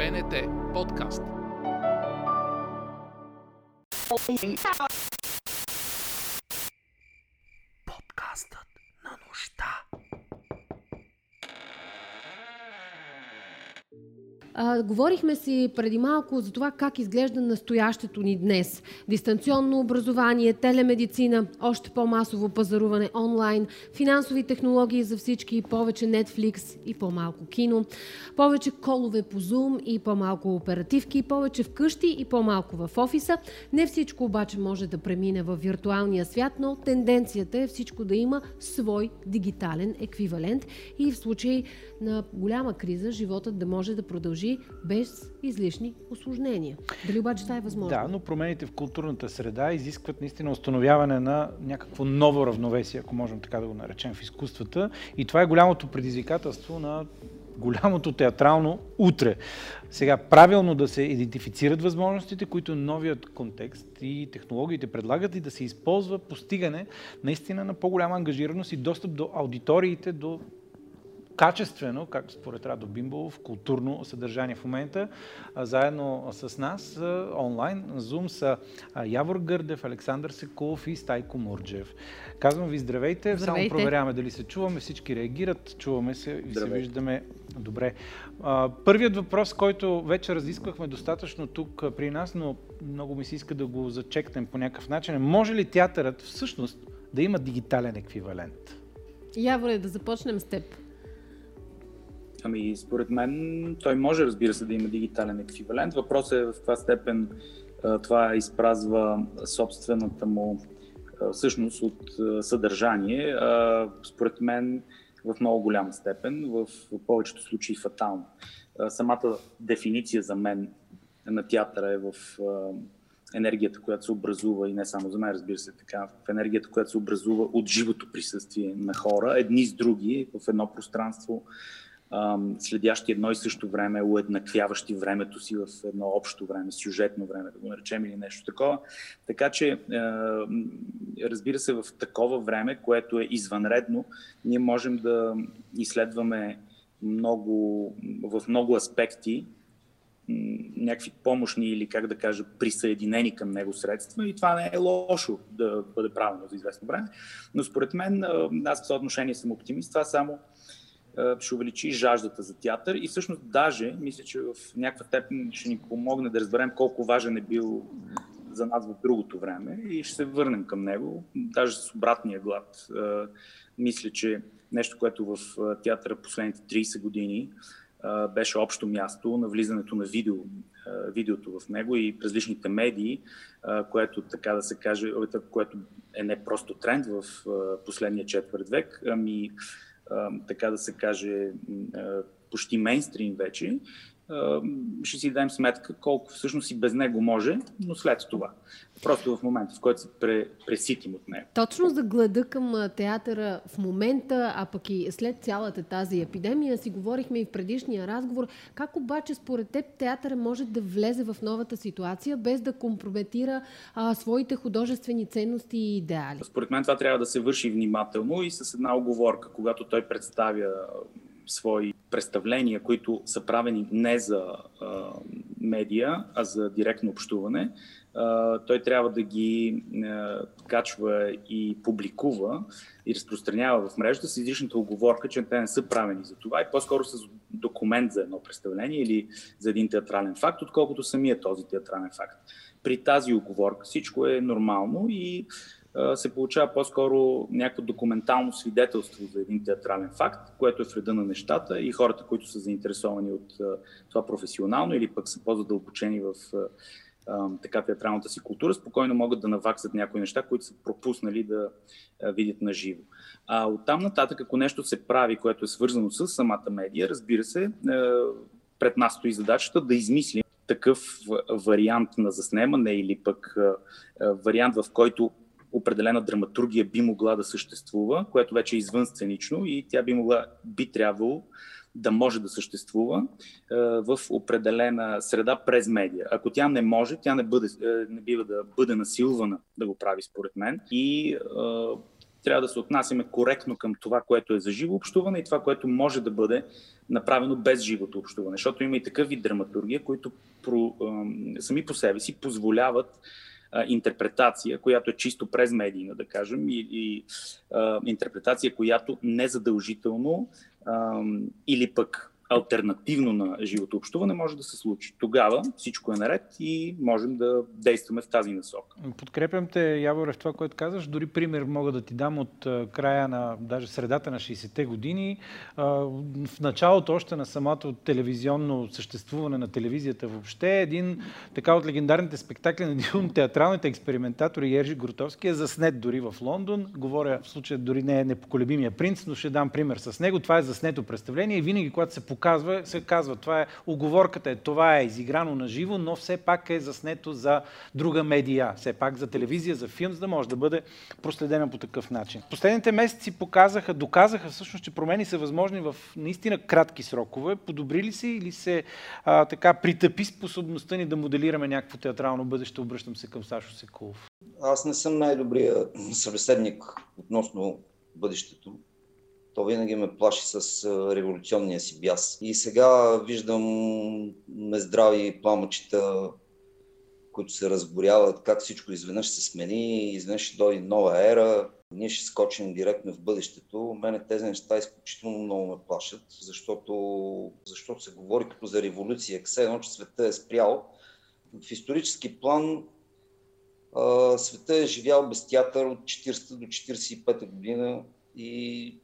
БНТ подкаст. Говорихме си преди малко за това как изглежда настоящето ни днес. Дистанционно образование, телемедицина, още по-масово пазаруване онлайн, финансови технологии за всички, повече Netflix и по-малко кино, повече колове по Zoom и по-малко оперативки, повече вкъщи и по-малко в офиса. Не всичко обаче може да премине в виртуалния свят, но тенденцията е всичко да има свой дигитален еквивалент и в случай на голяма криза животът да може да продължи без излишни осложнения. Дали обаче това е възможно? Да, но промените в културната среда изискват наистина установяване на някакво ново равновесие, ако можем така да го наречем в изкуствата. И това е голямото предизвикателство на голямото театрално утре. Сега, правилно да се идентифицират възможностите, които новият контекст и технологиите предлагат и да се използва постигане наистина на по-голяма ангажираност и достъп до аудиториите, до качествено, както според Радо Бимболов, културно съдържание в момента. Заедно с нас онлайн на Zoom са Явор Гърдев, Александър Секулов и Стайко Мурджев. Казвам ви здравейте, здравейте. само проверяваме дали се чуваме, всички реагират, чуваме се и се виждаме добре. Първият въпрос, който вече разисквахме достатъчно тук при нас, но много ми се иска да го зачекнем по някакъв начин, е може ли театърът всъщност да има дигитален еквивалент? Яворе, да започнем с теб. Ами, според мен той може, разбира се, да има дигитален еквивалент. Въпросът е в каква степен това изпразва собствената му същност от съдържание. Според мен в много голяма степен, в повечето случаи фатално. Самата дефиниция за мен на театъра е в енергията, която се образува, и не само за мен, разбира се, така, в енергията, която се образува от живото присъствие на хора, едни с други, в едно пространство, следящи едно и също време, уеднаквяващи времето си в едно общо време, сюжетно време, да го наречем или нещо такова. Така че, разбира се, в такова време, което е извънредно, ние можем да изследваме много, в много аспекти някакви помощни или, как да кажа, присъединени към него средства и това не е лошо да бъде правилно за известно време. Но според мен, аз в това отношение съм оптимист, това само ще увеличи жаждата за театър и всъщност даже, мисля, че в някаква степен ще ни помогне да разберем колко важен е бил за нас в другото време и ще се върнем към него, даже с обратния глад. Мисля, че нещо, което в театъра последните 30 години беше общо място на влизането на видео, видеото в него и различните медии, което така да се каже, което е не просто тренд в последния четвърт век, ами така да се каже, почти мейнстрим вече, ще си дадем сметка колко всъщност и без него може, но след това. Просто в момента, в който се преситим от него. Точно за глада към театъра в момента, а пък и след цялата тази епидемия, си говорихме и в предишния разговор. Как обаче според теб театъра може да влезе в новата ситуация, без да компрометира а, своите художествени ценности и идеали? Според мен това трябва да се върши внимателно и с една оговорка, когато той представя свои представления, които са правени не за а, медия, а за директно общуване, а, той трябва да ги а, качва и публикува и разпространява в мрежата с изричната оговорка, че те не са правени за това и по-скоро с документ за едно представление или за един театрален факт, отколкото самия този театрален факт. При тази оговорка всичко е нормално и се получава по-скоро някакво документално свидетелство за един театрален факт, което е в реда на нещата и хората, които са заинтересовани от това професионално или пък са по-задълбочени в така театралната си култура, спокойно могат да наваксат някои неща, които са пропуснали да видят на живо. А оттам нататък, ако нещо се прави, което е свързано с самата медия, разбира се, пред нас стои задачата да измислим такъв вариант на заснемане или пък вариант, в който определена драматургия би могла да съществува, което вече е извън сценично и тя би могла, би трябвало да може да съществува е, в определена среда през медия. Ако тя не може, тя не, бъде, е, не бива да бъде насилвана да го прави, според мен. И е, трябва да се отнасяме коректно към това, което е за живо общуване и това, което може да бъде направено без живото общуване. Защото има и такъв вид драматургия, които про, сами по себе си позволяват интерпретация, която е чисто през медийна, да кажем, и, и а, интерпретация, която незадължително а, или пък альтернативно на живото общуване може да се случи. Тогава всичко е наред и можем да действаме в тази насока. Подкрепям те, Яворе, в това, което казваш. Дори пример мога да ти дам от края на, даже средата на 60-те години. В началото още на самото телевизионно съществуване на телевизията въобще, един така от легендарните спектакли на един от театралните експериментатори Ержи Гротовски е заснет дори в Лондон. Говоря в случая дори не е непоколебимия принц, но ще дам пример с него. Това е заснето представление и винаги, когато се показва, се казва, това е оговорката, е, това е изиграно на живо, но все пак е заснето за друга медия, все пак за телевизия, за филм, за да може да бъде проследена по такъв начин. Последните месеци показаха, доказаха всъщност, че промени са възможни в наистина кратки срокове. Подобри ли се или се а, така притъпи способността ни да моделираме някакво театрално бъдеще? Обръщам се към Сашо Секулов. Аз не съм най-добрият събеседник относно бъдещето то винаги ме плаши с революционния си бяс. И сега виждам нездрави пламъчета, които се разгоряват, как всичко изведнъж се смени, изведнъж ще дойде нова ера, ние ще скочим директно в бъдещето. Мене тези неща изключително много ме плашат, защото, защото се говори като за революция, все едно, че света е спрял. В исторически план света е живял без театър от 40 до 45 година и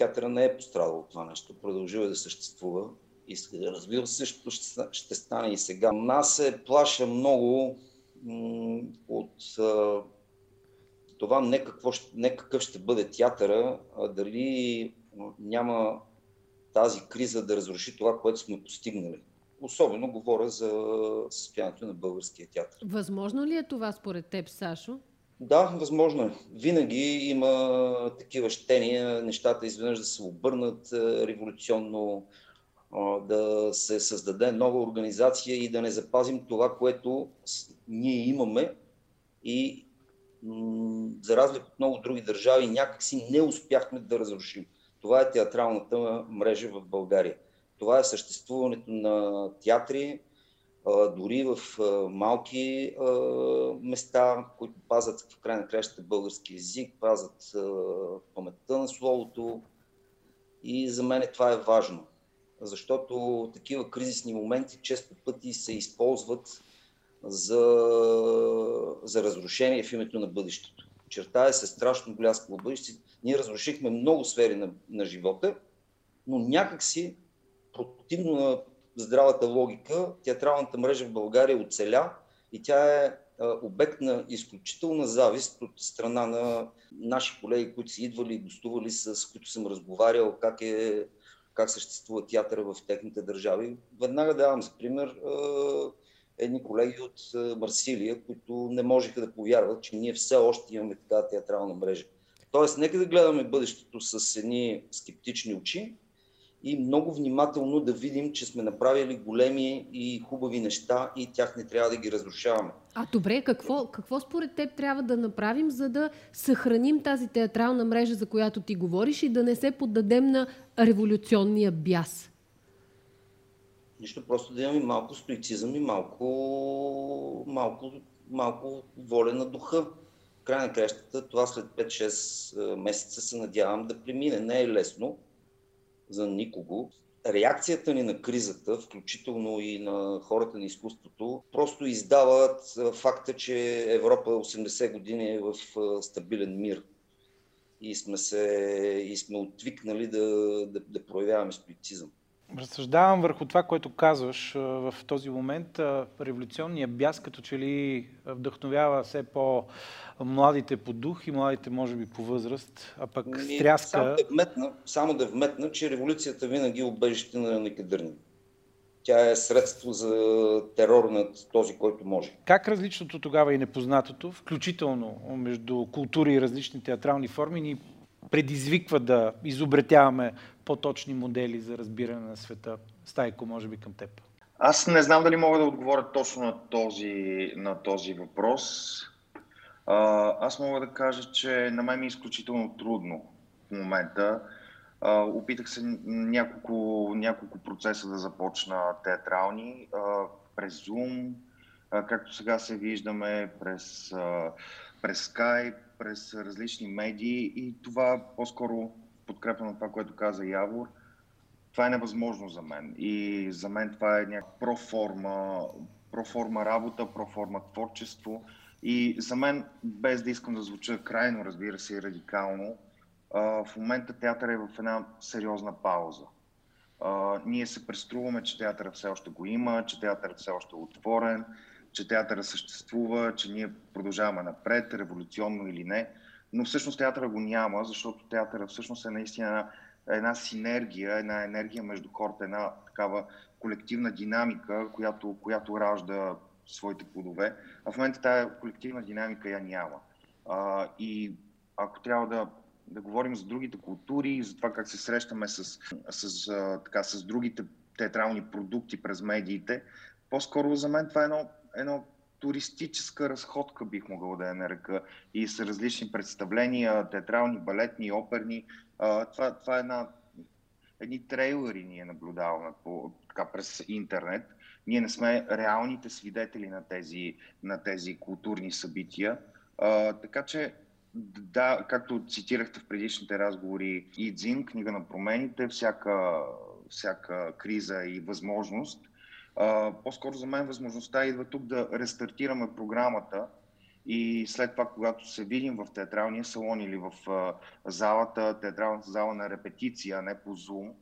театъра не е пострадал от това нещо. Продължил е да съществува. И разбира се, ще, ще стане и сега. Нас се плаша много от това не, какво, не какъв ще бъде театъра, а дали няма тази криза да разруши това, което сме постигнали. Особено говоря за състоянието на българския театър. Възможно ли е това според теб, Сашо? Да, възможно е. Винаги има такива щения, нещата изведнъж да се обърнат е, революционно, да се създаде нова организация и да не запазим това, което ние имаме и за разлика от много други държави някакси не успяхме да разрушим. Това е театралната мрежа в България. Това е съществуването на театри, дори в малки места, които пазят в край на кращата български язик, пазят паметта на словото. И за мен това е важно, защото такива кризисни моменти често пъти се използват за, за разрушение в името на бъдещето. Чертая се страшно бляскаво бъдеще. Ние разрушихме много сфери на, на живота, но някакси противно на здравата логика, театралната мрежа в България оцеля и тя е обект на изключителна завист от страна на наши колеги, които са идвали и гостували, с които съм разговарял как, е, как съществува театъра в техните държави. Веднага давам за пример едни колеги от Марсилия, които не можеха да повярват, че ние все още имаме така театрална мрежа. Тоест, нека да гледаме бъдещето с едни скептични очи, и много внимателно да видим, че сме направили големи и хубави неща и тях не трябва да ги разрушаваме. А добре, какво, какво според теб трябва да направим, за да съхраним тази театрална мрежа, за която ти говориш и да не се поддадем на революционния бяс? Нищо, просто да имаме малко стоицизъм и малко, малко, малко воля на духа. В край на кращата това след 5-6 месеца се надявам да премине. Не е лесно, за никого. Реакцията ни на кризата, включително и на хората на изкуството, просто издават факта, че Европа 80 години е в стабилен мир. И сме, се, и сме отвикнали да, да, да проявяваме стоицизъм. Разсъждавам върху това, което казваш в този момент. Революционният бяс като че ли вдъхновява все по-младите по дух и младите може би по възраст, а пък Ми, стряска... Само да, вметна, само да вметна, че революцията винаги е обежище на некадърни. Тя е средство за терор над този, който може. Как различното тогава и непознатото, включително между култури и различни театрални форми, ни предизвиква да изобретяваме по-точни модели за разбиране на света? Стайко, може би към теб. Аз не знам дали мога да отговоря точно на този, на този въпрос. А, аз мога да кажа, че на мен ми е изключително трудно в момента. А, опитах се няколко, няколко процеса да започна театрални а, през Zoom, а, както сега се виждаме, през, а, през Skype, през различни медии и това по-скоро подкрепа на това, което каза Явор. Това е невъзможно за мен. И за мен това е някаква проформа, проформа работа, проформа творчество. И за мен, без да искам да звуча крайно, разбира се, и радикално, в момента театър е в една сериозна пауза. Ние се преструваме, че театъра все още го има, че театър все още е отворен, че театъра съществува, че ние продължаваме напред, революционно или не. Но всъщност театъра го няма, защото театъра всъщност е наистина една, синергия, една енергия между хората, една такава колективна динамика, която, която ражда своите плодове. А в момента тази колективна динамика я няма. А, и ако трябва да, да говорим за другите култури, за това как се срещаме с, с, а, така, с другите театрални продукти през медиите, по-скоро за мен това е едно, едно туристическа разходка, бих могъл да я нарека. И с различни представления, театрални, балетни, оперни. Това, това е една, едни трейлери ние наблюдаваме по, така, през интернет. Ние не сме реалните свидетели на тези, на тези културни събития. Така че, да, както цитирахте в предишните разговори, и Дзин, книга на промените, всяка, всяка криза и възможност. По-скоро за мен възможността идва тук да рестартираме програмата и след това, когато се видим в театралния салон или в залата, театралната зала на репетиция, а не по Zoom,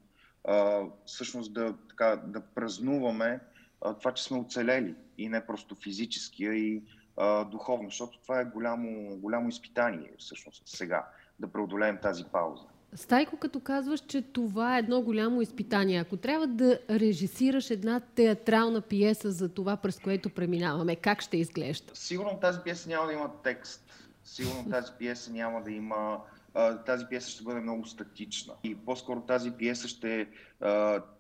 всъщност да, така, да празнуваме това, че сме оцелели и не просто физически, а и духовно, защото това е голямо, голямо изпитание всъщност сега, да преодолеем тази пауза. Стайко, като казваш, че това е едно голямо изпитание, ако трябва да режисираш една театрална пиеса за това, през което преминаваме, как ще изглежда? Сигурно тази пиеса няма да има текст. Сигурно тази пиеса няма да има тази пиеса ще бъде много статична. И по-скоро тази пиеса ще,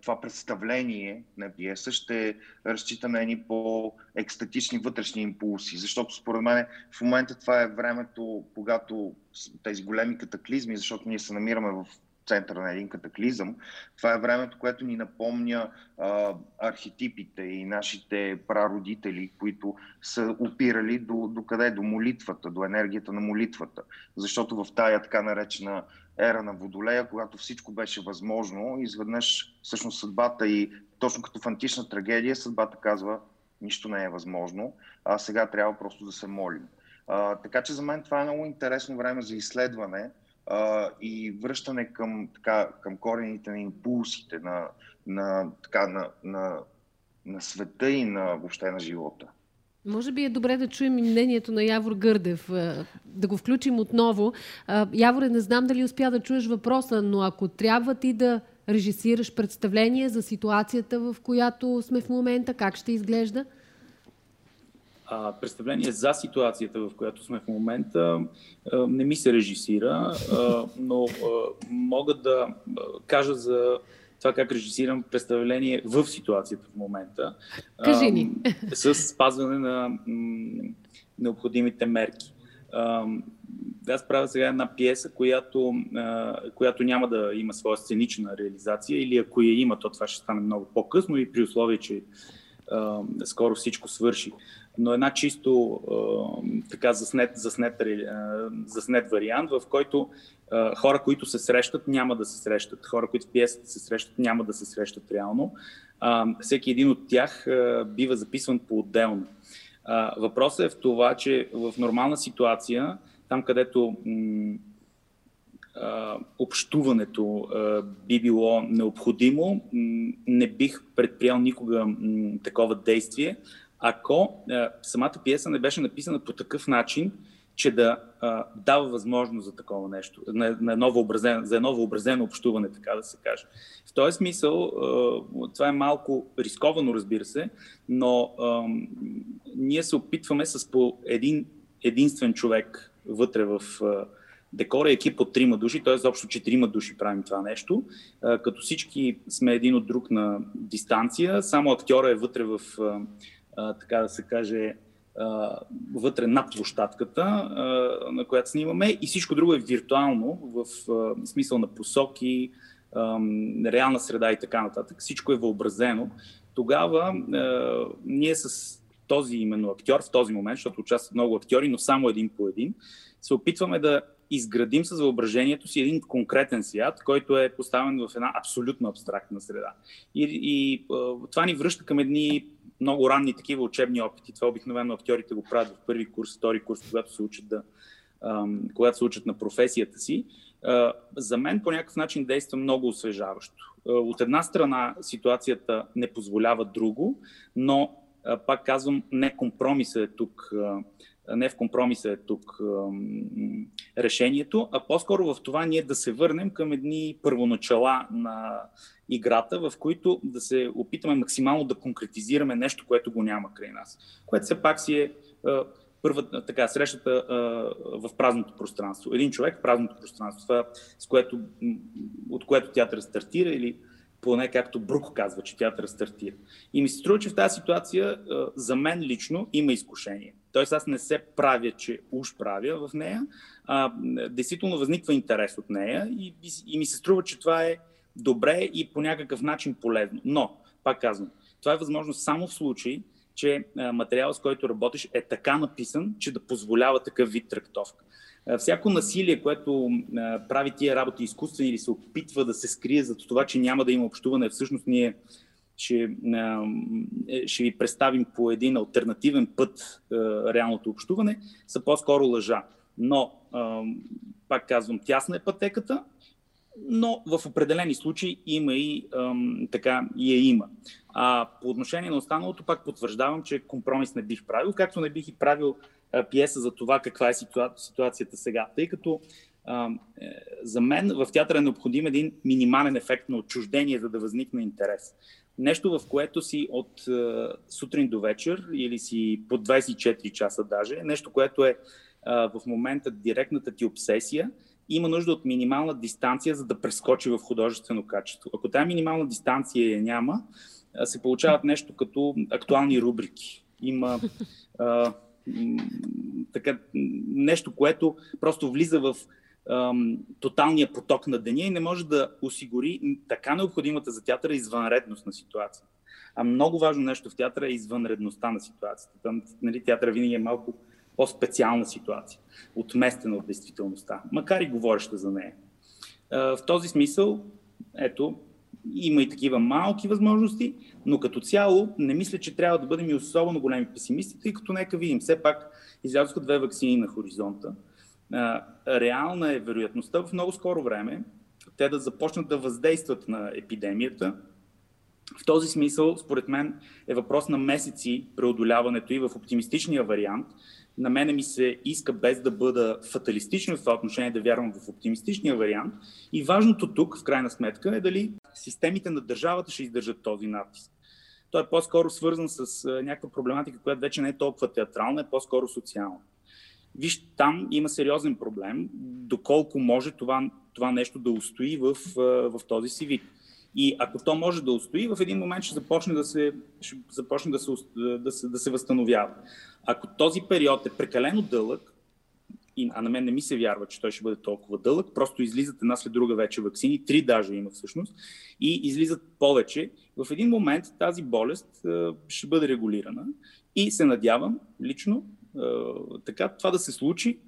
това представление на пиеса ще разчита на едни по-екстатични вътрешни импулси. Защото според мен в момента това е времето, когато тези големи катаклизми, защото ние се намираме в центъра на един катаклизъм. Това е времето, което ни напомня а, архетипите и нашите прародители, които са опирали до, до къде? До молитвата, до енергията на молитвата. Защото в тая така наречена ера на Водолея, когато всичко беше възможно, изведнъж всъщност съдбата и точно като в антична трагедия, съдбата казва нищо не е възможно, а сега трябва просто да се молим. А, така че за мен това е много интересно време за изследване, а, и връщане към, така, към корените на импулсите на, на, така, на, на, на света и на, въобще на живота. Може би е добре да чуем и мнението на Явор Гърдев, да го включим отново. Яворе, не знам дали успя да чуеш въпроса, но ако трябва ти да режисираш представление за ситуацията, в която сме в момента, как ще изглежда? А, представление за ситуацията, в която сме в момента, а, не ми се режисира, а, но а, мога да кажа за това как режисирам представление в ситуацията в момента. Кажи ни. А, с спазване на м, необходимите мерки. А, аз правя сега една пиеса, която, а, която няма да има своя сценична реализация или ако я има, то това ще стане много по-късно и при условие, че скоро всичко свърши но една чисто така заснет, заснет, заснет вариант, в който хора, които се срещат, няма да се срещат. Хора, които в пиесата се срещат, няма да се срещат реално. Всеки един от тях бива записван по-отделно. Въпросът е в това, че в нормална ситуация, там където общуването би било необходимо, не бих предприял никога такова действие, ако самата пиеса не беше написана по такъв начин, че да дава възможност за такова нещо, на, образен, за едно въобразено общуване, така да се каже. В този смисъл, това е малко рисковано, разбира се, но ние се опитваме с по един единствен човек вътре в декора, екип от трима души, т.е. общо четирима души правим това нещо, като всички сме един от друг на дистанция, само актьора е вътре в така да се каже, вътре на площадката, на която снимаме и всичко друго е виртуално, в смисъл на посоки, реална среда и така нататък. Всичко е въобразено. Тогава ние с този именно актьор в този момент, защото участват много актьори, но само един по един, се опитваме да изградим с въображението си един конкретен свят, който е поставен в една абсолютно абстрактна среда. И, и това ни връща към едни много ранни такива учебни опити. Това обикновено актьорите го правят в първи курс, втори курс, когато се учат, да, когато се учат на професията си. За мен по някакъв начин действа много освежаващо. От една страна ситуацията не позволява друго, но пак казвам, не компромиса е тук не в компромиса е тук решението, а по-скоро в това ние да се върнем към едни първоначала на играта, в които да се опитаме максимално да конкретизираме нещо, което го няма край нас. Което все пак си е първата така, срещата в празното пространство. Един човек в празното пространство, това, с което, от което театър стартира или поне както Брук казва, че театър стартира. И ми се струва, че в тази ситуация за мен лично има изкушение. Тоест аз не се правя, че уж правя в нея, а действително възниква интерес от нея и, и, и ми се струва, че това е добре и по някакъв начин полезно. Но, пак казвам, това е възможно само в случай, че материалът, с който работиш, е така написан, че да позволява такъв вид трактовка. Всяко насилие, което прави тия работи изкуствени или се опитва да се скрие за това, че няма да има общуване, всъщност ние ще, е, ще ви представим по един альтернативен път реалното общуване, са по-скоро лъжа. Но, пак казвам, тясна е пътеката, но в определени случаи има и така и я има. А по отношение на останалото, пак потвърждавам, че компромис не бих правил, както не бих и правил пиеса за това каква е ситуацията сега. Тъй като а, е, за мен в театъра е необходим един минимален ефект на отчуждение, за да възникне интерес нещо, в което си от uh, сутрин до вечер или си по 24 часа даже, нещо, което е uh, в момента директната ти обсесия, има нужда от минимална дистанция, за да прескочи в художествено качество. Ако тази минимална дистанция я няма, се получават нещо като актуални рубрики. Има uh, така, нещо, което просто влиза в тоталния поток на деня и не може да осигури така необходимата за театъра извънредност на ситуацията. А много важно нещо в театъра е извънредността на ситуацията. Там, нали, театъра винаги е малко по-специална ситуация, отместена от действителността, макар и говореща за нея. В този смисъл, ето, има и такива малки възможности, но като цяло не мисля, че трябва да бъдем и особено големи песимисти, тъй като нека видим, все пак излязоха две вакцини на хоризонта реална е вероятността в много скоро време те да започнат да въздействат на епидемията. В този смисъл, според мен, е въпрос на месеци преодоляването и в оптимистичния вариант. На мене ми се иска без да бъда фаталистичен в това отношение, да вярвам в оптимистичния вариант. И важното тук, в крайна сметка, е дали системите на държавата ще издържат този натиск. Той е по-скоро свързан с някаква проблематика, която вече не е толкова театрална, е по-скоро социална. Виж, там има сериозен проблем, доколко може това, това нещо да устои в, в този си вид. И ако то може да устои, в един момент ще започне да се, ще започне да се, да се, да се възстановява. Ако този период е прекалено дълъг, а на мен не ми се вярва, че той ще бъде толкова дълъг, просто излизат една след друга вече вакцини, три даже има всъщност, и излизат повече. В един момент тази болест ще бъде регулирана и се надявам лично така това да се случи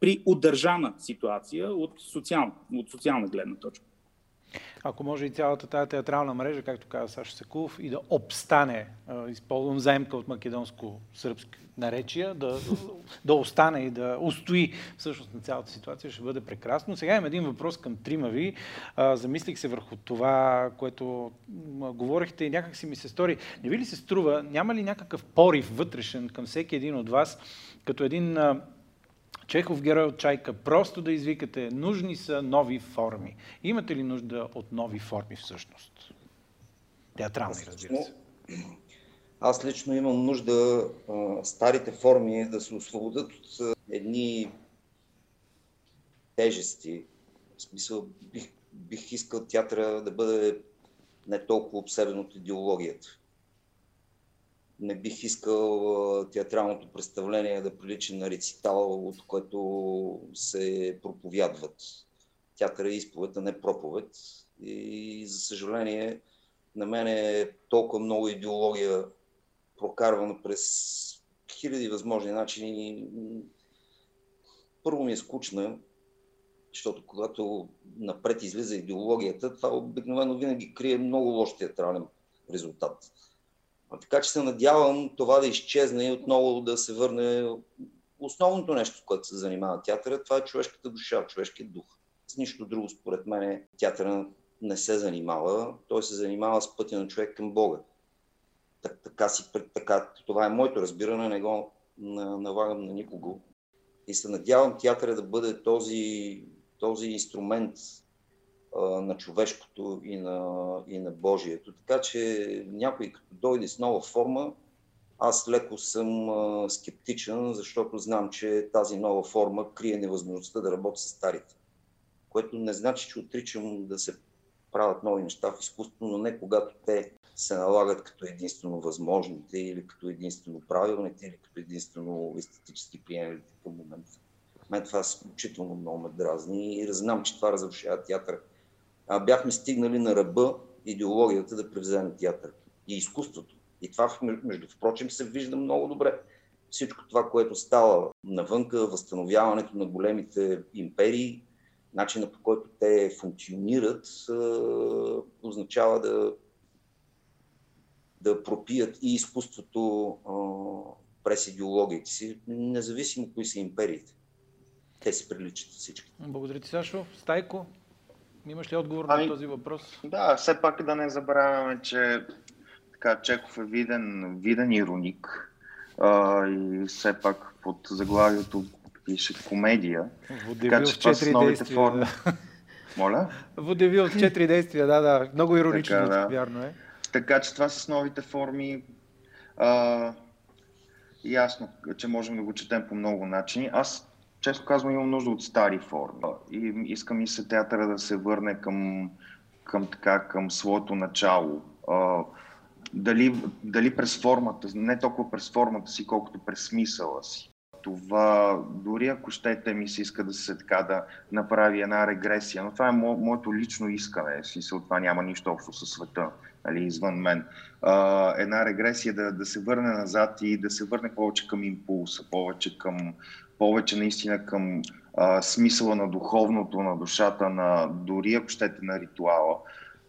при удържана ситуация от социална, от социална гледна точка. Ако може и цялата тази театрална мрежа, както каза Саша Секулов, и да обстане, използвам заемка от македонско-сръбски наречия, да, да остане и да устои всъщност на цялата ситуация, ще бъде прекрасно. Сега имам един въпрос към трима ви. Замислих се върху това, което говорихте и някак си ми се стори. Не ви ли се струва, няма ли някакъв порив вътрешен към всеки един от вас, като един Чехов герой от Чайка, просто да извикате, нужни са нови форми. Имате ли нужда от нови форми всъщност? Театрални, разбира се. Аз лично имам нужда а, старите форми да се освободят от а, едни тежести. В смисъл, бих, бих искал театъра да бъде не толкова обсебен от идеологията. не бих искал театралното представление да прилича на рецитал, от което се проповядват. Театър е изповед, а не проповед. И за съжаление, на мен е толкова много идеология прокарвана през хиляди възможни начини. Първо ми е скучна, защото когато напред излиза идеологията, това обикновено винаги крие много лош театрален резултат. А така че се надявам това да изчезне и отново да се върне основното нещо, с което се занимава театъра, това е човешката душа, човешкият дух. С нищо друго, според мен, театъра не се занимава. Той се занимава с пътя на човек към Бога. Так, така си, така, това е моето разбиране, не го налагам на никого. И се надявам театъра да бъде този, този инструмент а, на човешкото и на, и на Божието. Така че някой като дойде с нова форма, аз леко съм а, скептичен, защото знам, че тази нова форма крие невъзможността да работя с старите. Което не значи, че отричам да се правят нови неща в изкуството, но не когато те се налагат като единствено възможните или като единствено правилните или като единствено естетически приемливите към момента. Мен това изключително много ме дразни и знам, че това разрушава театър. А бяхме стигнали на ръба идеологията да превземе театър и изкуството. И това, между впрочем, се вижда много добре. Всичко това, което става навънка, възстановяването на големите империи, начина по който те функционират, означава да да пропият и изкуството а, през идеологиите си, независимо кои са империите. Те се приличат всички. Благодаря ти, Сашо. Стайко, имаш ли отговор ами, на този въпрос? Да, все пак да не забравяме, че така, Чеков е виден, виден ироник а, и все пак под заглавието пише комедия. Водевил така, че в четири действия. Форми... Да. Моля? Водевил в четири действия, да, да. Много иронично, така, да. вярно е. Така че това с новите форми. А, ясно, че можем да го четем по много начини. Аз, често казвам, имам нужда от стари форми. И искам и се театъра да се върне към, към, така, към своето начало. А, дали, дали през формата, не толкова през формата си, колкото през смисъла си. Това, дори ако щете ми се иска да се така да направи една регресия, но това е мо, моето лично искане, смисъл това няма нищо общо със света нали, извън мен. А, една регресия да, да се върне назад и да се върне повече към импулса, повече, към, повече наистина към а, смисъла на духовното, на душата, на дори ако щете на ритуала.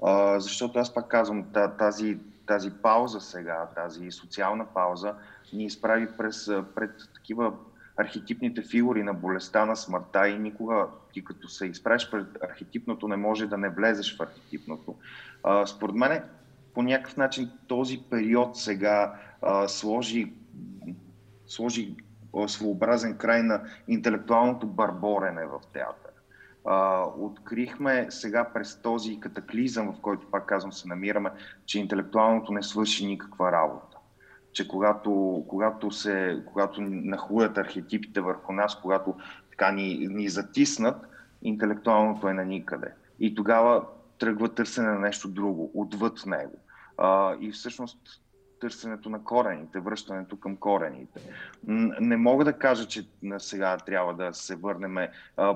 А, защото аз пак казвам, тази, тази пауза сега, тази социална пауза, ни изправи през, пред такива архетипните фигури на болестта, на смъртта и никога ти като се изправиш пред архетипното не може да не влезеш в архетипното. А, според мен по някакъв начин този период сега а, сложи, сложи своеобразен край на интелектуалното барборене в театър. А, открихме сега през този катаклизъм, в който пак казвам се намираме, че интелектуалното не свърши никаква работа. Че когато, когато, се, когато нахуят архетипите върху нас, когато така ни, ни затиснат, интелектуалното е на никъде. И тогава тръгва търсене на нещо друго, отвъд него. А, и всъщност търсенето на корените, връщането към корените. Не мога да кажа, че сега трябва да се върнем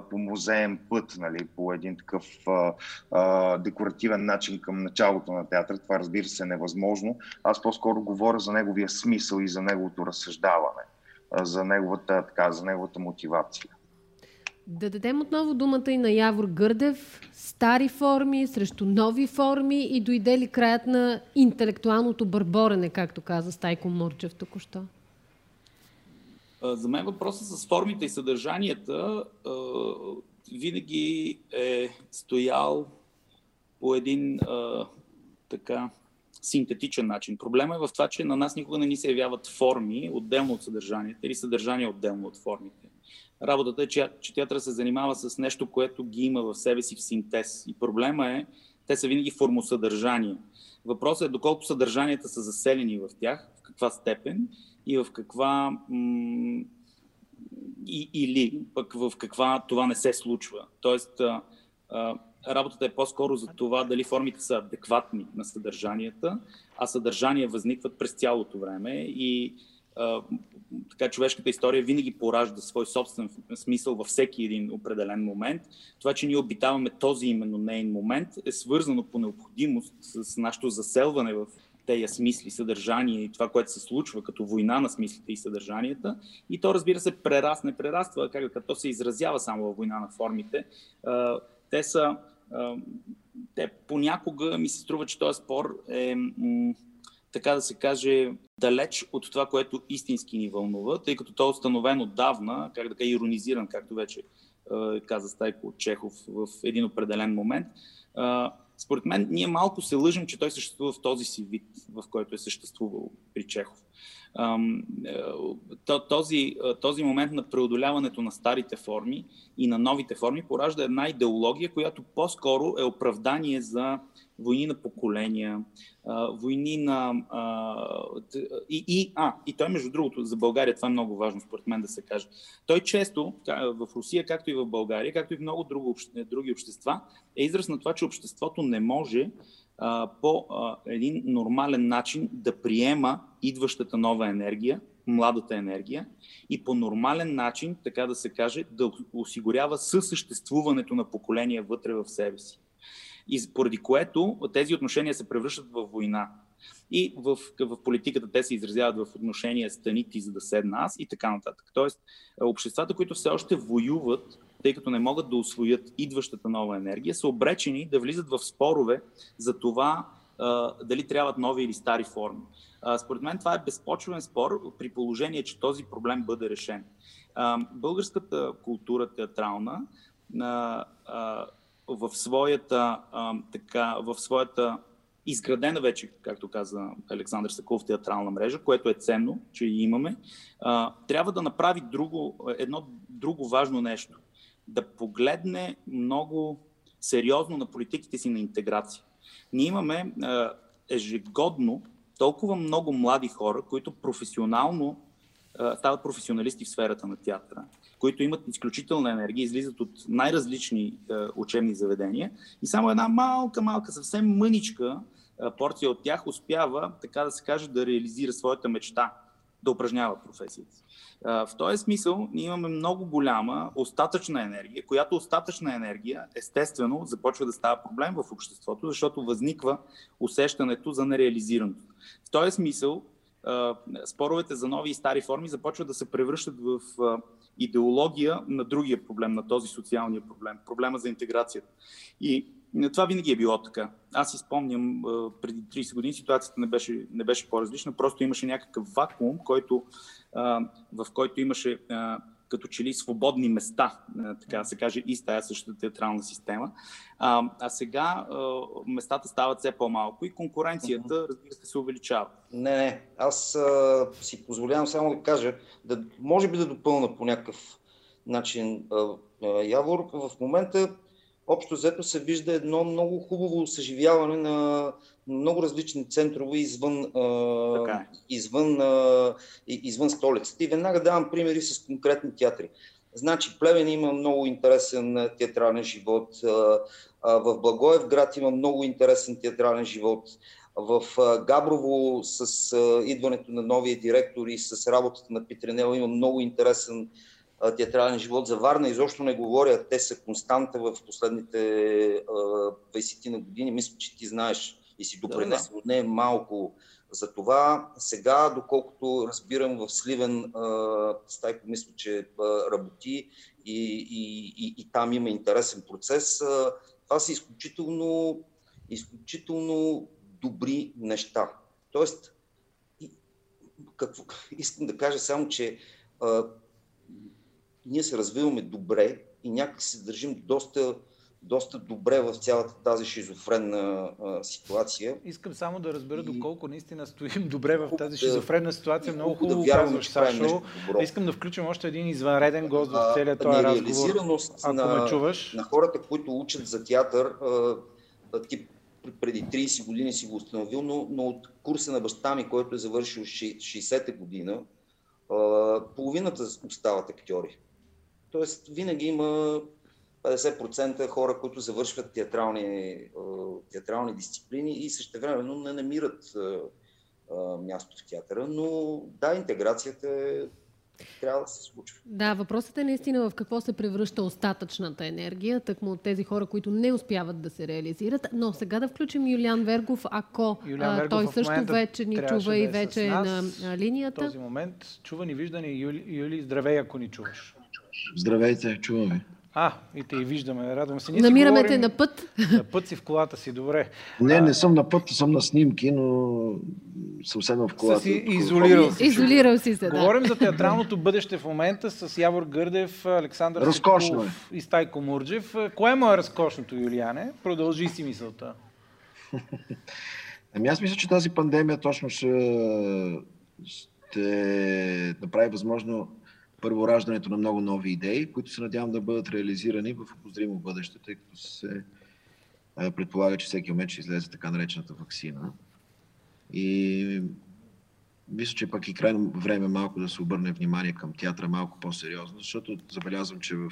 по музеен път, нали, по един такъв а, а, декоративен начин към началото на театър. Това разбира се е невъзможно. Аз по-скоро говоря за неговия смисъл и за неговото разсъждаване, за неговата, така, за неговата мотивация. Да дадем отново думата и на Явор Гърдев. Стари форми срещу нови форми и дойде ли краят на интелектуалното бърборене, както каза Стайко Мурчев току-що? За мен въпросът с формите и съдържанията винаги е стоял по един така синтетичен начин. Проблема е в това, че на нас никога не ни се явяват форми отделно от съдържанията или съдържание отделно от формите. Работата е, че, че театъра се занимава с нещо, което ги има в себе си в синтез. И проблема е, те са винаги формосъдържание. Въпросът е доколко съдържанията са заселени в тях, в каква степен и в каква м- и, или пък в каква това не се случва. Тоест, а, а, работата е по-скоро за това дали формите са адекватни на съдържанията, а съдържания възникват през цялото време и така човешката история винаги поражда свой собствен смисъл във всеки един определен момент. Това, че ние обитаваме този именно нейн момент е свързано по необходимост с нашето заселване в тези смисли, съдържание и това, което се случва като война на смислите и съдържанията. И то, разбира се, прерасне, прераства, как като се изразява само във война на формите. Те са те понякога ми се струва, че този спор е, така да се каже, далеч от това, което истински ни вълнува, тъй като той е установен отдавна, как да кажа, иронизиран, както вече е, каза Стайко Чехов в един определен момент. Е, според мен, ние малко се лъжим, че той съществува в този си вид, в който е съществувал при Чехов. Е, този, този момент на преодоляването на старите форми и на новите форми поражда една идеология, която по-скоро е оправдание за войни на поколения, войни на... И, и, а, и той, между другото, за България това е много важно, според мен да се каже. Той често, в Русия, както и в България, както и в много други общества, е израз на това, че обществото не може по един нормален начин да приема идващата нова енергия, младата енергия и по нормален начин, така да се каже, да осигурява съсъществуването на поколения вътре в себе си. И поради което тези отношения се превръщат в война. И в, в политиката те се изразяват в отношения стани ти, за да седна аз и така нататък. Тоест, обществата, които все още воюват тъй като не могат да освоят идващата нова енергия, са обречени да влизат в спорове за това а, дали трябват нови или стари форми. А, според мен това е безпочвен спор при положение, че този проблем бъде решен. Българската култура театрална в своята, а, така, в своята изградена вече, както каза Александър Саков, театрална мрежа, което е ценно, че и имаме, а, трябва да направи друго, едно друго важно нещо да погледне много сериозно на политиките си на интеграция. Ние имаме ежегодно толкова много млади хора, които професионално стават професионалисти в сферата на театъра, които имат изключителна енергия, излизат от най-различни учебни заведения и само една малка, малка, съвсем мъничка порция от тях успява, така да се каже, да реализира своята мечта да упражнява професията си. В този смисъл ние имаме много голяма остатъчна енергия, която остатъчна енергия естествено започва да става проблем в обществото, защото възниква усещането за нереализираното. В този смисъл споровете за нови и стари форми започват да се превръщат в идеология на другия проблем, на този социалния проблем, проблема за интеграцията. И това винаги е било така. Аз си спомням, преди 30 години ситуацията не беше, не беше по-различна, просто имаше някакъв вакуум, който, в който имаше като че ли свободни места, така да се каже, и с тази същата театрална система. А, а сега а, местата стават все по-малко и конкуренцията, разбира се, се увеличава. Не, не. Аз а, си позволявам само да кажа, да, може би да допълна по някакъв начин а, а, Явор. В момента общо взето се вижда едно много хубаво съживяване на много различни центрове извън, е. извън, извън столицата. И веднага давам примери с конкретни театри. Значи Плевен има много интересен театрален живот, в Благоев град има много интересен театрален живот, в Габрово с идването на новия директор и с работата на Питренел има много интересен театрален живот. За Варна изобщо не говоря. Те са константа в последните 20 на години. Мисля, че ти знаеш и си допринесъл да, от нея малко за това. Сега, доколкото разбирам в Сливен, Стайко мисля, че работи и, и, и, и там има интересен процес. Това са изключително, изключително добри неща. Тоест, какво, искам да кажа само, че ние се развиваме добре и някак се държим доста, доста добре в цялата тази шизофренна а, ситуация. Искам само да разбера и... доколко наистина стоим добре в тази шизофренна ситуация. Много хубаво да вярвам, казваш, Сашо. Искам да включим още един извънреден гост в целия този разговор. Ако на, ме чуваш. на хората, които учат за театър, а, тип преди 30 години си го установил, но, но от курса на баща ми, който е завършил 60-та година, половината остават актьори. Тоест, винаги има 50% хора, които завършват театрални, театрални дисциплини и същевременно не намират място в театъра. Но да, интеграцията е трябва да се случва. Да, въпросът е наистина в какво се превръща остатъчната енергия, тъкмо от тези хора, които не успяват да се реализират. Но сега да включим Юлиан Вергов, ако Юлиан Вергов той също вече ни чува да и е вече е на линията. В този момент чува ни виждане. Юли, Юли, здравей, ако ни чуваш. Здравейте, чувам ви. А, и те и виждаме, радвам се. Ние Намираме те на път. На път си в колата си, добре. Не, не съм на път, съм на снимки, но съм седнал в колата. Си изолирал си. Изолирал си се, да. Говорим за театралното бъдеще в момента с Явор Гърдев, Александър Разкошно е. и Стайко Мурджев. Кое му е разкошното, Юлиане? Продължи си мисълта. Ами аз мисля, че тази пандемия точно ще, ще направи възможно първо раждането на много нови идеи, които се надявам да бъдат реализирани в обозримо бъдеще, тъй като се предполага, че всеки момент ще излезе така наречената вакцина. И мисля, че пък и крайно време малко да се обърне внимание към театъра малко по-сериозно, защото забелязвам, че в,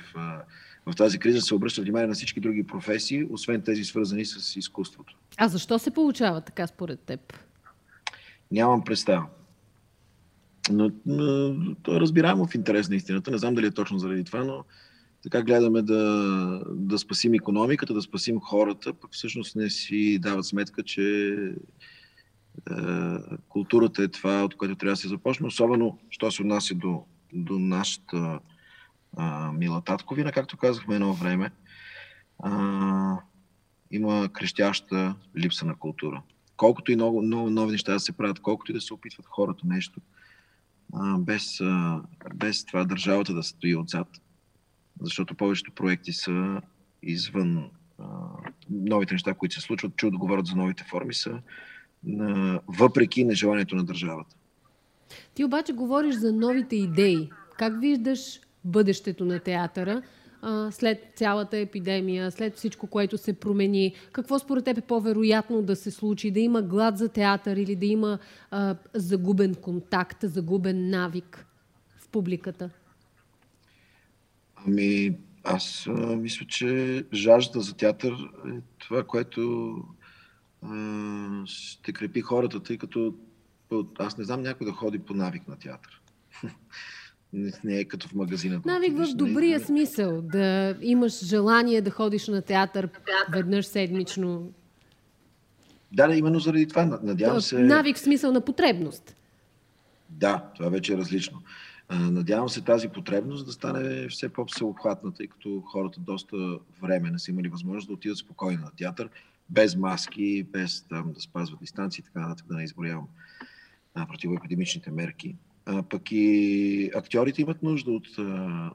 в тази криза се обръща внимание на всички други професии, освен тези свързани с изкуството. А защо се получава така според теб? Нямам представа. Но, но то е разбираемо в интерес на истината. Не знам дали е точно заради това, но така гледаме да, да спасим економиката, да спасим хората, пък всъщност не си дават сметка, че е, културата е това, от което трябва да се започне, особено, що се отнася до, до нашата а, мила татковина, както казахме едно време. А, има крещяща липса на култура. Колкото и много, много нови неща да се правят, колкото и да се опитват хората нещо, без, без това държавата да стои отзад. Защото повечето проекти са извън новите неща, които се случват, че отговорят за новите форми, са въпреки нежеланието на държавата. Ти обаче говориш за новите идеи. Как виждаш бъдещето на театъра? След цялата епидемия, след всичко, което се промени? Какво според теб е по-вероятно да се случи? Да има глад за театър или да има а, загубен контакт, загубен навик в публиката? Ами, аз а, мисля, че жаждата за театър е това, което а, ще крепи хората, тъй като аз не знам някой да ходи по навик на театър. не е като в магазина. Навик в добрия не... смисъл, да имаш желание да ходиш на театър веднъж седмично. Да, да, именно заради това. Надявам се... Навик в смисъл на потребност. Да, това вече е различно. Надявам се тази потребност да стане все по-всеобхватна, тъй като хората доста време не са имали възможност да отидат спокойно на театър, без маски, без там да спазват дистанции, така нататък да не изборявам противоепидемичните мерки. А, пък и актьорите имат нужда от...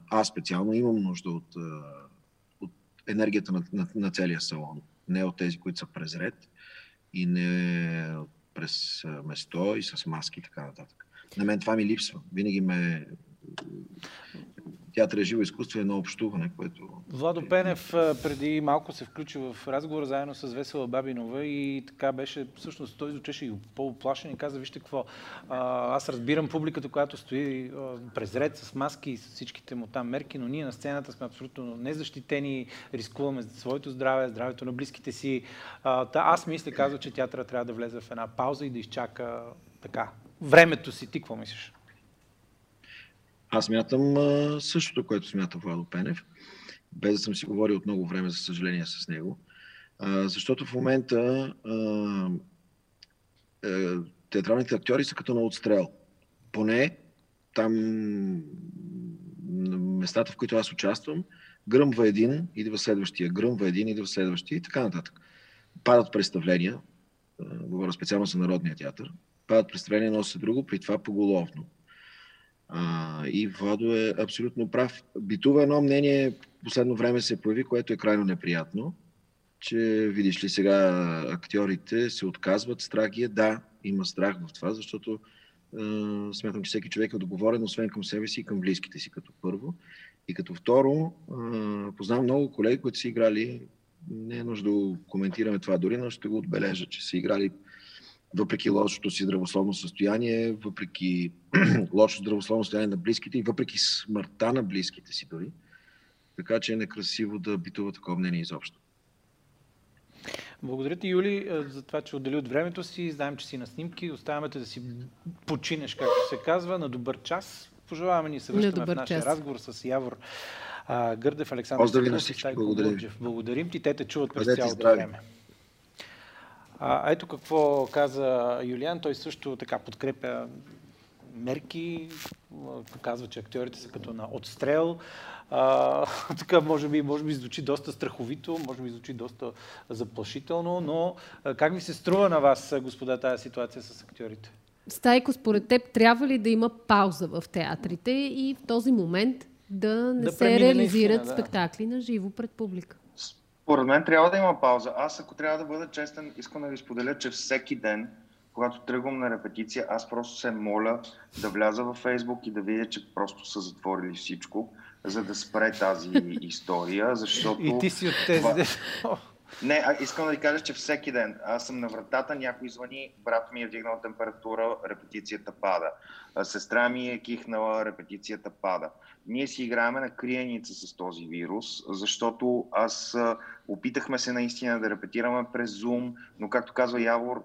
Аз специално имам нужда от, от енергията на, на, на целия салон. Не от тези, които са през ред и не през место и с маски и така нататък. На мен това ми липсва. Винаги ме театър е живо изкуство е едно общуване, което... Владо Пенев преди малко се включи в разговор заедно с Весела Бабинова и така беше, всъщност той звучеше и по-оплашен и каза, вижте какво, аз разбирам публиката, която стои през ред с маски и с всичките му там мерки, но ние на сцената сме абсолютно незащитени, рискуваме своето здраве, здравето на близките си. аз мисля, казва, че театъра трябва да влезе в една пауза и да изчака така времето си. Ти какво мислиш? Аз мятам същото, което смята Владо Пенев, без да съм си говорил от много време, за съжаление, с него. защото в момента е, театралните актьори са като на отстрел. Поне там местата, в които аз участвам, гръмва един, идва следващия, гръмва един, идва следващия и така нататък. Падат представления, говоря специално за Народния театър, падат представления едно се друго, при това поголовно. А, и Владо е абсолютно прав. Битува едно мнение, последно време се появи, което е крайно неприятно, че видиш ли сега актьорите се отказват, страх е. Да, има страх в това, защото е, смятам, че всеки човек е договорен, освен към себе си и към близките си като първо. И като второ, е, познавам много колеги, които са играли, не е нужда да коментираме това дори, но ще го отбележа, че са играли въпреки лошото си здравословно състояние, въпреки лошото здравословно състояние на близките и въпреки смъртта на близките си дори, така че е некрасиво да битува такова мнение изобщо. Благодаря ти, Юли, за това, че отдели от времето си. Знаем, че си на снимки. Оставяме те да си починеш, както се казва, на добър час. Пожелаваме ни се връщаме в нашия час. разговор с Явор а, Гърдев, Александър Поздрави на всички. Благодарим. Благодарим ти. Те те чуват през цялото време. А, ето какво каза Юлиан. Той също така подкрепя мерки, показва, че актьорите са като на отстрел. А, така, може би, може би звучи доста страховито, може би звучи доста заплашително, но как ви се струва на вас, господа, тази ситуация с актьорите? Стайко, според теб, трябва ли да има пауза в театрите и в този момент да не да се реализират да. спектакли на живо пред публика? Според мен трябва да има пауза. Аз, ако трябва да бъда честен, искам да ви споделя, че всеки ден, когато тръгвам на репетиция, аз просто се моля да вляза във Фейсбук и да видя, че просто са затворили всичко, за да спре тази история, защото... И ти си от тези... Това... Не, а искам да ви кажа, че всеки ден аз съм на вратата, някой звъни, брат ми е вдигнал температура, репетицията пада. Сестра ми е кихнала, репетицията пада. Ние си играеме на криеница с този вирус, защото аз опитахме се наистина да репетираме през Zoom, но както казва Явор,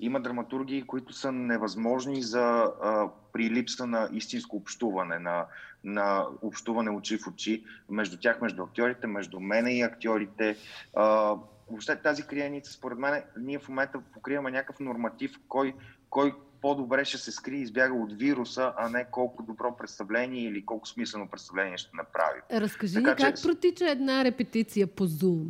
има драматургии, които са невъзможни за, а, при липса на истинско общуване, на, на общуване очи в очи между тях, между актьорите, между мене и актьорите. А, въобще тази криеница, според мен, ние в момента покриваме някакъв норматив, кой, кой по-добре ще се скрие и избяга от вируса, а не колко добро представление или колко смислено представление ще направи. Разкажи така, как че... протича една репетиция по Zoom?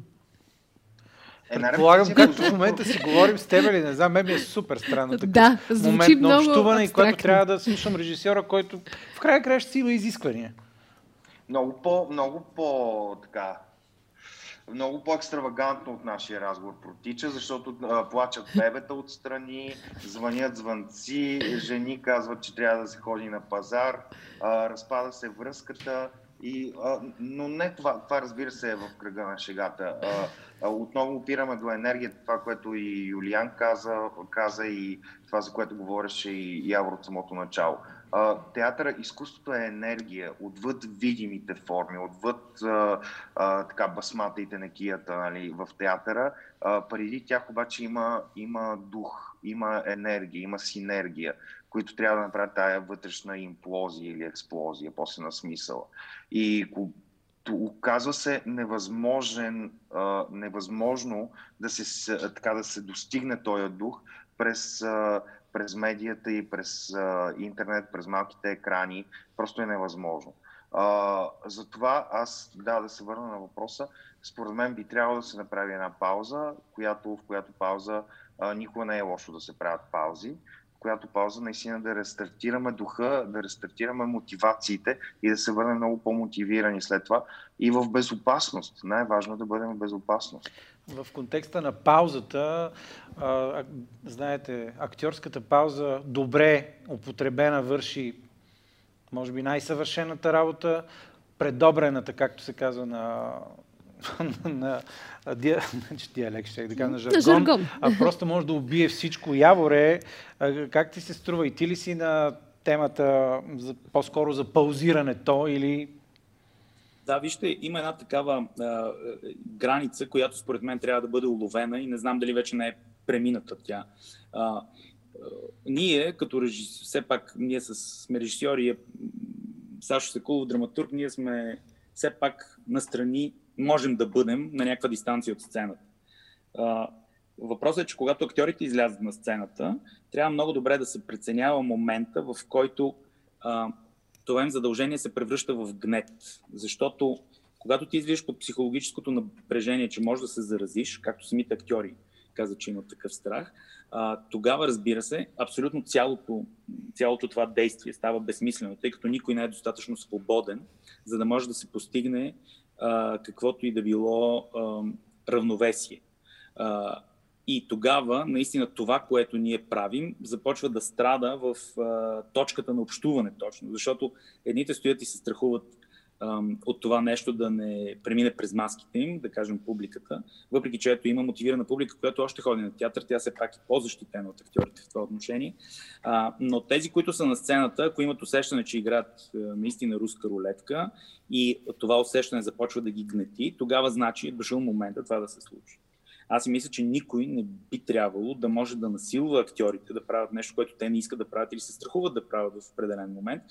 Е, Предполагам, както в момента си говорим с теб или не знам, мен ми е супер странно такъв да, момент на общуване, и което трябва да слушам режисьора, който в края края ще си има изисквания. Много по, много по, така, много по-екстравагантно от нашия разговор протича, защото а, плачат бебета отстрани, звънят звънци, жени казват, че трябва да се ходи на пазар, а, разпада се връзката, и, а, но не това, това разбира се е в кръга на шегата. А, а, отново опираме до енергията, това, което и Юлиан каза, каза и това, за което говореше и Явор от самото начало. Театъра, изкуството е енергия, отвъд видимите форми, отвъд а, а, така, басмата и тенекията нали, в театъра. А, преди тях обаче има, има дух, има енергия, има синергия които трябва да направят тая вътрешна имплозия или експлозия, после на смисъла. И оказва се невъзможен, а, невъзможно да се, така, да се достигне този дух през, през медията и през а, интернет, през малките екрани. Просто е невъзможно. А, затова аз, да, да се върна на въпроса, според мен би трябвало да се направи една пауза, която, в която пауза а, никога не е лошо да се правят паузи, която пауза наистина да рестартираме духа, да рестартираме мотивациите и да се върнем много по-мотивирани след това и в безопасност. Най-важно е да бъдем в безопасност. В контекста на паузата, а, знаете, актьорската пауза добре употребена върши може би най-съвършената работа, предобрената, както се казва на на, ди, значи диалект, ще да кажа на жаргон, жаргон. А просто може да убие всичко. Яворе, как ти се струва? И ти ли си на темата за, по-скоро за паузирането или... Да, вижте, има една такава а, граница, която според мен трябва да бъде уловена и не знам дали вече не е премината тя. А, а, ние, като режисьор, все пак, ние с, сме режисьори, Сашо Секулов, драматург, ние сме все пак настрани можем да бъдем на някаква дистанция от сцената. Въпросът е, че когато актьорите излязат на сцената, трябва много добре да се преценява момента, в който а, това им задължение се превръща в гнет. Защото когато ти излизаш под психологическото напрежение, че можеш да се заразиш, както самите актьори казват, че имат такъв страх, тогава, разбира се, абсолютно цялото, цялото това действие става безсмислено, тъй като никой не е достатъчно свободен, за да може да се постигне каквото и да било равновесие. И тогава, наистина, това, което ние правим, започва да страда в а, точката на общуване точно. Защото едните стоят и се страхуват от това нещо да не премине през маските им, да кажем публиката, въпреки че ето има мотивирана публика, която още ходи на театър, тя се пак е по-защитена от актьорите в това отношение. А, но тези, които са на сцената, ако имат усещане, че играят наистина руска рулетка и това усещане започва да ги гнети, тогава значи е дошъл момента това да се случи. Аз мисля, че никой не би трябвало да може да насилва актьорите да правят нещо, което те не искат да правят или се страхуват да правят в определен момент,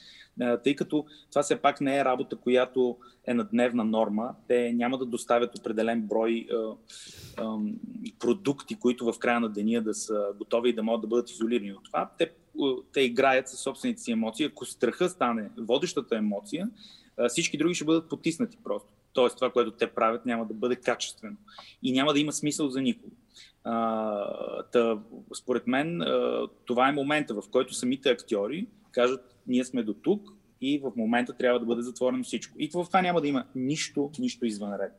тъй като това все пак не е работа, която е на дневна норма. Те няма да доставят определен брой а, а, продукти, които в края на деня да са готови и да могат да бъдат изолирани от това. Те, те играят със собствените си емоции. Ако страха стане водещата емоция, всички други ще бъдат потиснати просто. Тоест, това, което те правят, няма да бъде качествено и няма да има смисъл за никого. А, та, според мен, а, това е момента, в който самите актьори кажат, ние сме до тук и в момента трябва да бъде затворено всичко. И в това няма да има нищо, нищо извънредно.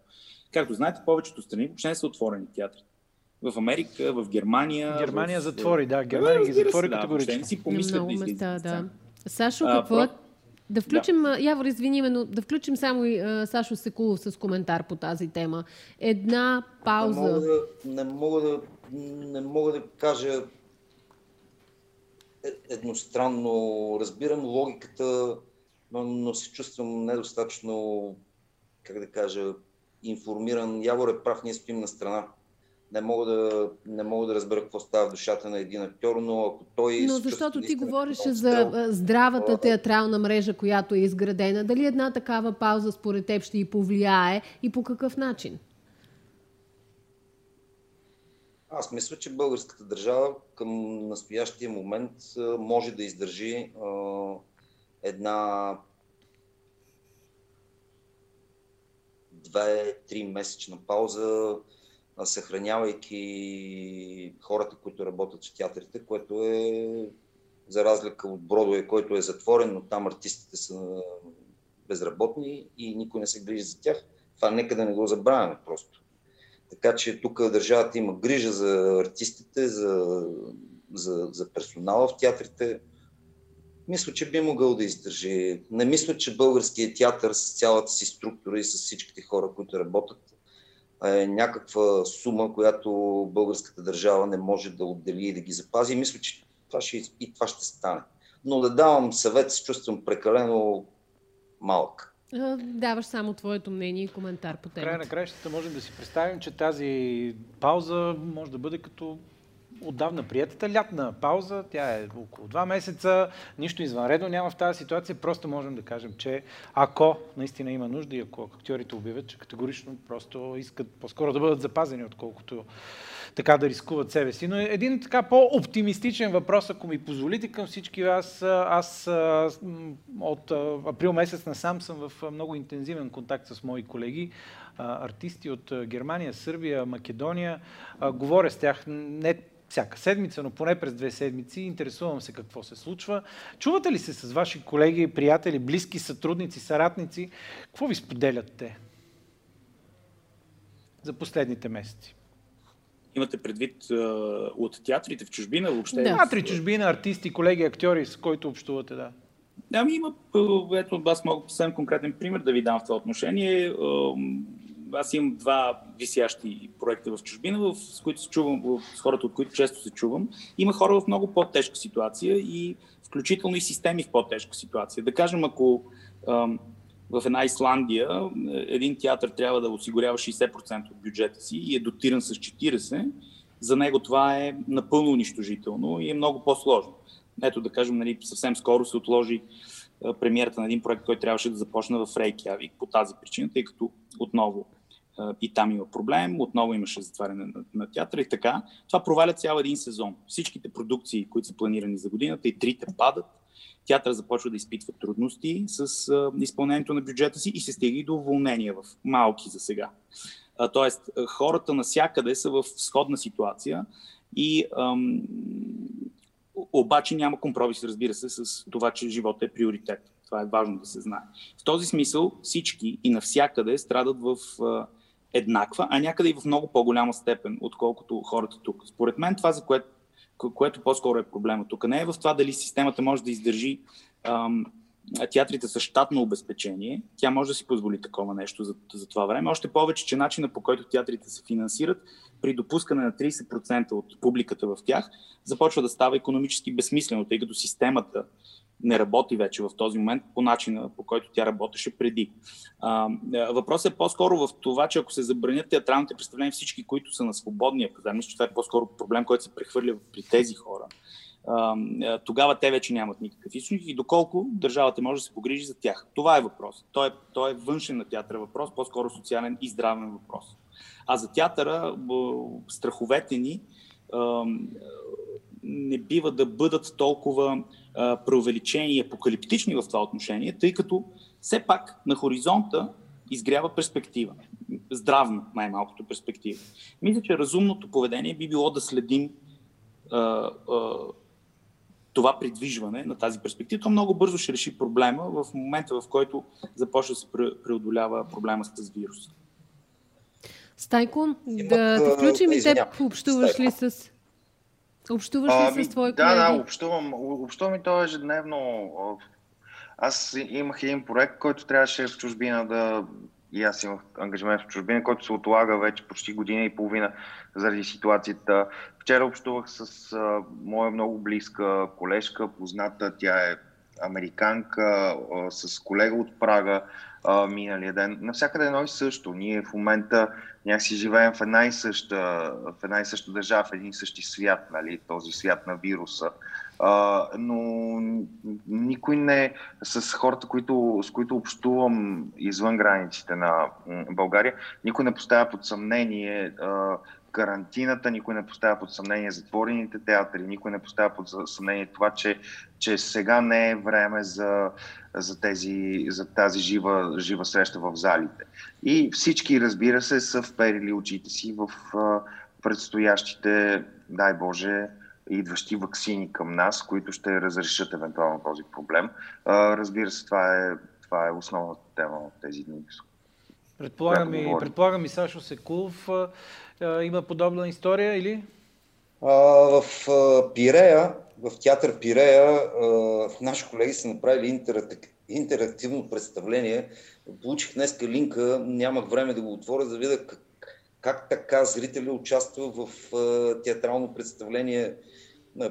Както знаете, повечето страни въобще не са отворени театри. В Америка, в Германия. Германия в... затвори, да. Германия ги затвори категорично. Да, си помислят да места, да. Сашо, какво а, да включим, да. Явор, извини но да включим само и uh, Сашо Секулов с коментар по тази тема. Една пауза. Не мога да, не мога да, не мога да кажа е, едностранно. Разбирам логиката, но, но се чувствам недостатъчно, как да кажа, информиран. Явор е прав, ние стоим на страна не мога да, не мога да разбера какво става в душата на един актьор, но ако той... Но защото ти говориш за здравата театрална мрежа, която е изградена, дали една такава пауза според теб ще и повлияе и по какъв начин? Аз мисля, че българската държава към настоящия момент може да издържи а, една две-три месечна пауза, съхранявайки хората, които работят в театрите, което е за разлика от Бродове, който е затворен, но там артистите са безработни и никой не се грижи за тях. Това нека да не го забравяме просто. Така че тук държавата има грижа за артистите, за, за, за персонала в театрите. Мисля, че би могъл да издържи. Не мисля, че българският театър с цялата си структура и с всичките хора, които работят, е някаква сума, която българската държава не може да отдели и да ги запази. И мисля, че това ще, и това ще стане. Но да давам съвет, се чувствам прекалено малък. Даваш само твоето мнение и коментар по темата. Край на краищата можем да си представим, че тази пауза може да бъде като отдавна приятата лятна пауза. Тя е около два месеца. Нищо извънредно няма в тази ситуация. Просто можем да кажем, че ако наистина има нужда и ако актьорите обявят, че категорично просто искат по-скоро да бъдат запазени, отколкото така да рискуват себе си. Но един така по-оптимистичен въпрос, ако ми позволите към всички вас. Аз от април месец насам съм в много интензивен контакт с мои колеги, артисти от Германия, Сърбия, Македония. Говоря с тях не всяка седмица, но поне през две седмици. Интересувам се какво се случва. Чувате ли се с ваши колеги, приятели, близки, сътрудници, съратници? Какво ви споделят те за последните месеци? Имате предвид uh, от театрите в чужбина въобще? Да. Театри, чужбина, артисти, колеги, актьори, с които общувате, да. Ами има, ето аз мога съвсем конкретен пример да ви дам в това отношение аз имам два висящи проекта в чужбина, в, с които се чувам, в, с хората, от които често се чувам. Има хора в много по-тежка ситуация и включително и системи в по-тежка ситуация. Да кажем, ако ам, в една Исландия един театър трябва да осигурява 60% от бюджета си и е дотиран с 40%, за него това е напълно унищожително и е много по-сложно. Ето да кажем, нали, съвсем скоро се отложи премиерата на един проект, който трябваше да започне в Рейкявик по тази причина, тъй като отново и там има проблем, отново имаше затваряне на, на театъра и така. Това проваля цял един сезон. Всичките продукции, които са планирани за годината и трите падат. Театър започва да изпитва трудности с а, изпълнението на бюджета си и се стига и до уволнения в малки за сега. А, тоест, хората насякъде са в сходна ситуация и ам, обаче няма компромис, разбира се, с това, че живота е приоритет. Това е важно да се знае. В този смисъл всички и навсякъде страдат в а, еднаква, а някъде и в много по-голяма степен, отколкото хората тук. Според мен това, за което, което по-скоро е проблема тук, не е в това дали системата може да издържи ам, театрите са щатно обезпечение, тя може да си позволи такова нещо за, за това време. Още повече, че начина по който театрите се финансират, при допускане на 30% от публиката в тях, започва да става економически безсмислено, тъй като системата не работи вече в този момент по начина, по който тя работеше преди. Въпросът е по-скоро в това, че ако се забранят театралните представления всички, които са на свободния пазар, мисля, че това е по-скоро проблем, който се прехвърля при тези хора, тогава те вече нямат никакъв източник и доколко държавата може да се погрижи за тях. Това е въпрос. Той е, той е външен на театъра въпрос, по-скоро социален и здравен въпрос. А за театъра страховете ни не бива да бъдат толкова преувеличени и апокалиптични в това отношение, тъй като все пак на хоризонта изгрява перспектива. Здравна, най-малкото перспектива. Мисля, че разумното поведение би било да следим а, а, това придвижване на тази перспектива. То много бързо ще реши проблема в момента, в който започне да се преодолява проблема с вируса. Стайко, да те включим и теб. Общуваш ли с... Общуваш ли ами, с твои да, колеги? Да, да, общувам. Общувам и то ежедневно. Аз имах един проект, който трябваше в чужбина да... И аз имах ангажимент в чужбина, който се отлага вече почти година и половина заради ситуацията. Вчера общувах с а, моя много близка колежка, позната. Тя е американка, а, с колега от Прага а, миналия ден. Навсякъде едно и също. Ние в момента някакси живеем в една и съща, в една и съща държава, в един и същи свят, нали, този свят на вируса. А, но никой не, с хората, които, с които общувам извън границите на България, никой не поставя под съмнение а, карантината, никой не поставя под съмнение затворените театри, никой не поставя под съмнение това, че, че сега не е време за, за, тези, за тази жива, жива среща в залите. И всички, разбира се, са вперили очите си в предстоящите, дай Боже, идващи вакцини към нас, които ще разрешат евентуално този проблем. Разбира се, това е, това е основната тема в тези дни. Предполагам и, предполагам и Сашо Секулов има подобна история или? А, в Пирея, в театър Пирея, наши колеги са направили интерактив, интерактивно представление. Получих днес линка, нямах време да го отворя, за да видя как, как така зрители участва в театрално представление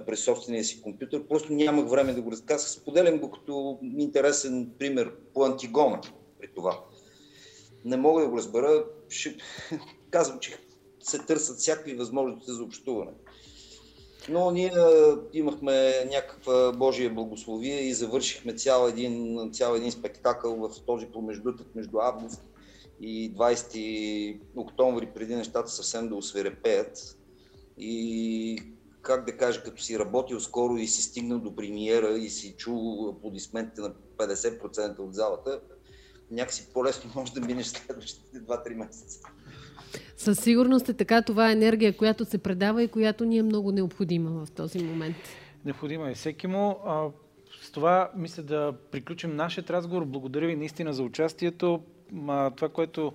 през собствения си компютър. Просто нямах време да го разказах. Споделям го като интересен пример по Антигона при това. Не мога да го разбера. Ще... Казвам, че се търсят всякакви възможности за общуване. Но ние имахме някаква Божия благословие и завършихме цял един, цял един спектакъл в този промеждутък между август и 20 октомври, преди нещата съвсем да осверепеят. И как да кажа, като си работил скоро и си стигнал до премиера и си чул аплодисментите на 50% от залата, някакси по-лесно може да минеш следващите 2-3 месеца. Със сигурност е така. Това е енергия, която се предава и която ни е много необходима в този момент. Необходима е всеки му. А, с това мисля да приключим нашия разговор. Благодаря ви наистина за участието. А, това, което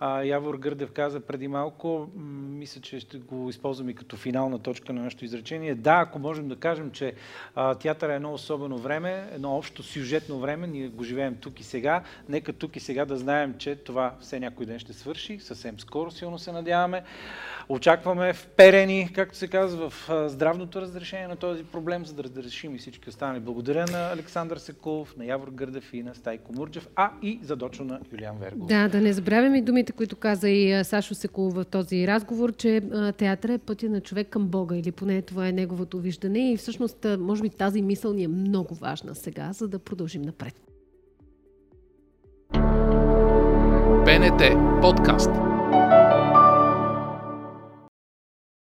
а, Явор Гърдев каза преди малко, мисля, че ще го използвам и като финална точка на нашето изречение. Да, ако можем да кажем, че а, театър е едно особено време, едно общо сюжетно време, ние го живеем тук и сега, нека тук и сега да знаем, че това все някой ден ще свърши, съвсем скоро силно се надяваме. Очакваме вперени, както се казва, в здравното разрешение на този проблем, за да разрешим и всички останали. Благодаря на Александър Секулов, на Явор Гърдев и на Стайко Мурджев, а и задочно на Юлиан Вергов. Да, да не забравяме и думите, които каза и Сашо Секулов в този разговор, че театър е пътя на човек към Бога, или поне това е неговото виждане. И всъщност, може би тази мисъл ни е много важна сега, за да продължим напред. БНТ подкаст.